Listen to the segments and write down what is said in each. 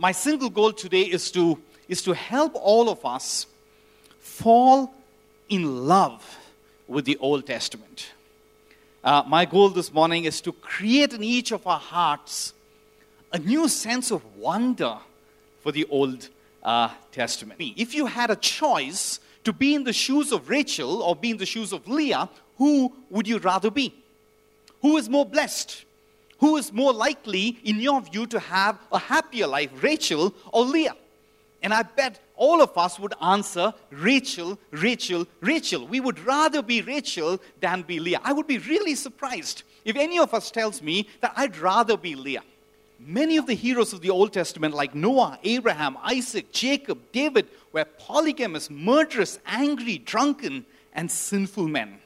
my single goal today is to, is to help all of us fall in love with the Old Testament. Uh, my goal this morning is to create in each of our hearts a new sense of wonder for the Old uh, Testament. If you had a choice to be in the shoes of Rachel or be in the shoes of Leah, who would you rather be? Who is more blessed? Who is more likely, in your view, to have a happier life, Rachel or Leah? And I bet all of us would answer Rachel, Rachel, Rachel. We would rather be Rachel than be Leah. I would be really surprised if any of us tells me that I'd rather be Leah. Many of the heroes of the Old Testament, like Noah, Abraham, Isaac, Jacob, David, were polygamous, murderous, angry, drunken, and sinful men.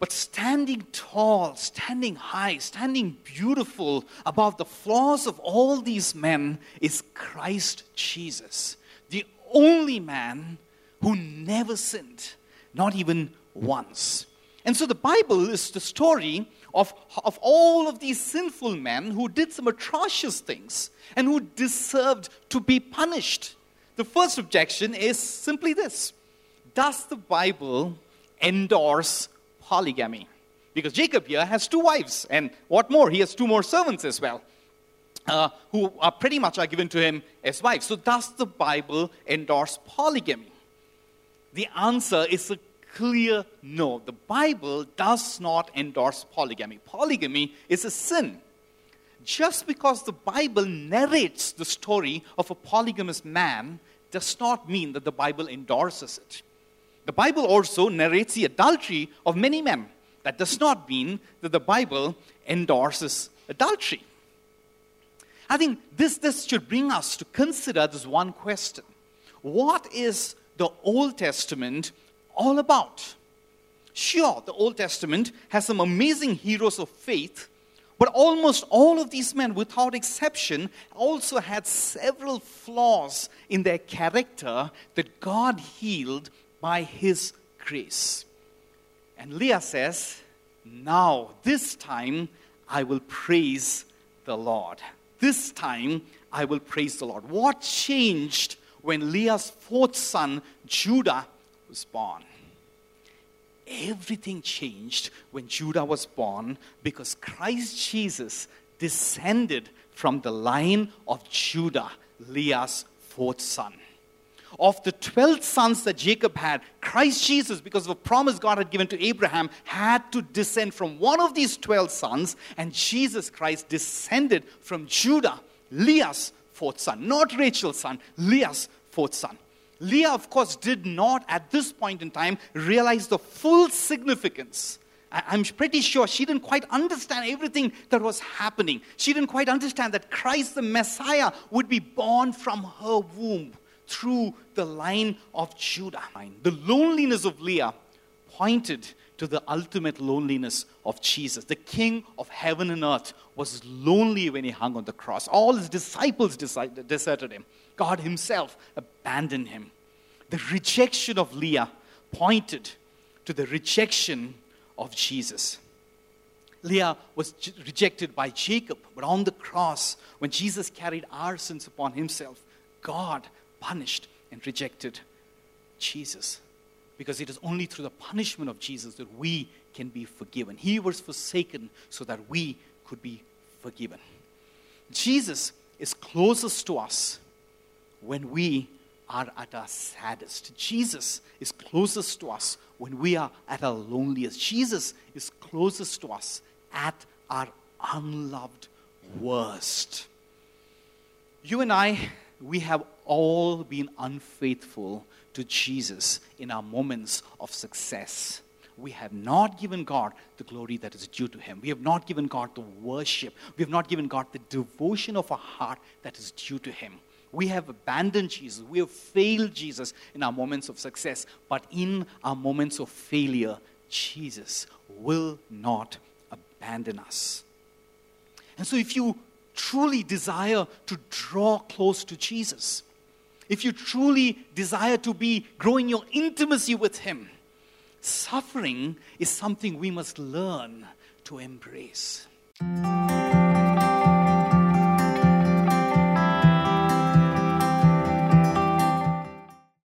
But standing tall, standing high, standing beautiful above the flaws of all these men is Christ Jesus, the only man who never sinned, not even once. And so the Bible is the story of, of all of these sinful men who did some atrocious things and who deserved to be punished. The first objection is simply this Does the Bible endorse polygamy. Because Jacob here has two wives, and what more, he has two more servants as well. Uh, who are pretty much are given to him as wives. So, does the Bible endorse polygamy? The answer is a clear no. The Bible does not endorse polygamy. Polygamy is a sin. Just because the Bible narrates the story of a polygamous man does not mean that the Bible endorses it. The Bible also narrates the adultery of many men. That does not mean that the Bible endorses adultery. I think this, this should bring us to consider this one question What is the Old Testament all about? Sure, the Old Testament has some amazing heroes of faith, but almost all of these men, without exception, also had several flaws in their character that God healed by his grace. And Leah says, Now, this time, I will praise the Lord. This time, I will praise the Lord. What changed when Leah's fourth son, Judah, was born? Everything changed when Judah was born because Christ Jesus descended from the line of Judah, Leah's fourth son of the 12 sons that Jacob had, Christ Jesus, because of a promise God had given to Abraham, had to descend from one of these 12 sons, and Jesus Christ descended from Judah, Leah's fourth son, not Rachel's son, Leah's fourth son. Leah, of course, did not at this point in time realize the full significance. I'm pretty sure she didn't quite understand everything that was happening. She didn't quite understand that Christ, the Messiah, would be born from her womb through the line of Judah. The loneliness of Leah pointed to the ultimate loneliness of Jesus. The King of heaven and earth was lonely when he hung on the cross. All his disciples deserted him, God himself abandoned him. The rejection of Leah pointed to the rejection of Jesus. Leah was rejected by Jacob, but on the cross, when Jesus carried our sins upon himself, God punished and rejected Jesus. Because it is only through the punishment of Jesus that we can be forgiven. He was forsaken so that we could be forgiven. Jesus is closest to us when we are at our saddest. Jesus is closest to us when we are at our loneliest. Jesus is closest to us at our unloved worst. You and I, we have all been unfaithful to Jesus in our moments of success. We have not given God the glory that is due to Him. We have not given God the worship. We have not given God the devotion of our heart that is due to Him. We have abandoned Jesus. We have failed Jesus in our moments of success. But in our moments of failure, Jesus will not abandon us. And so, if you truly desire to draw close to Jesus, if you truly desire to be growing your intimacy with Him, suffering is something we must learn to embrace.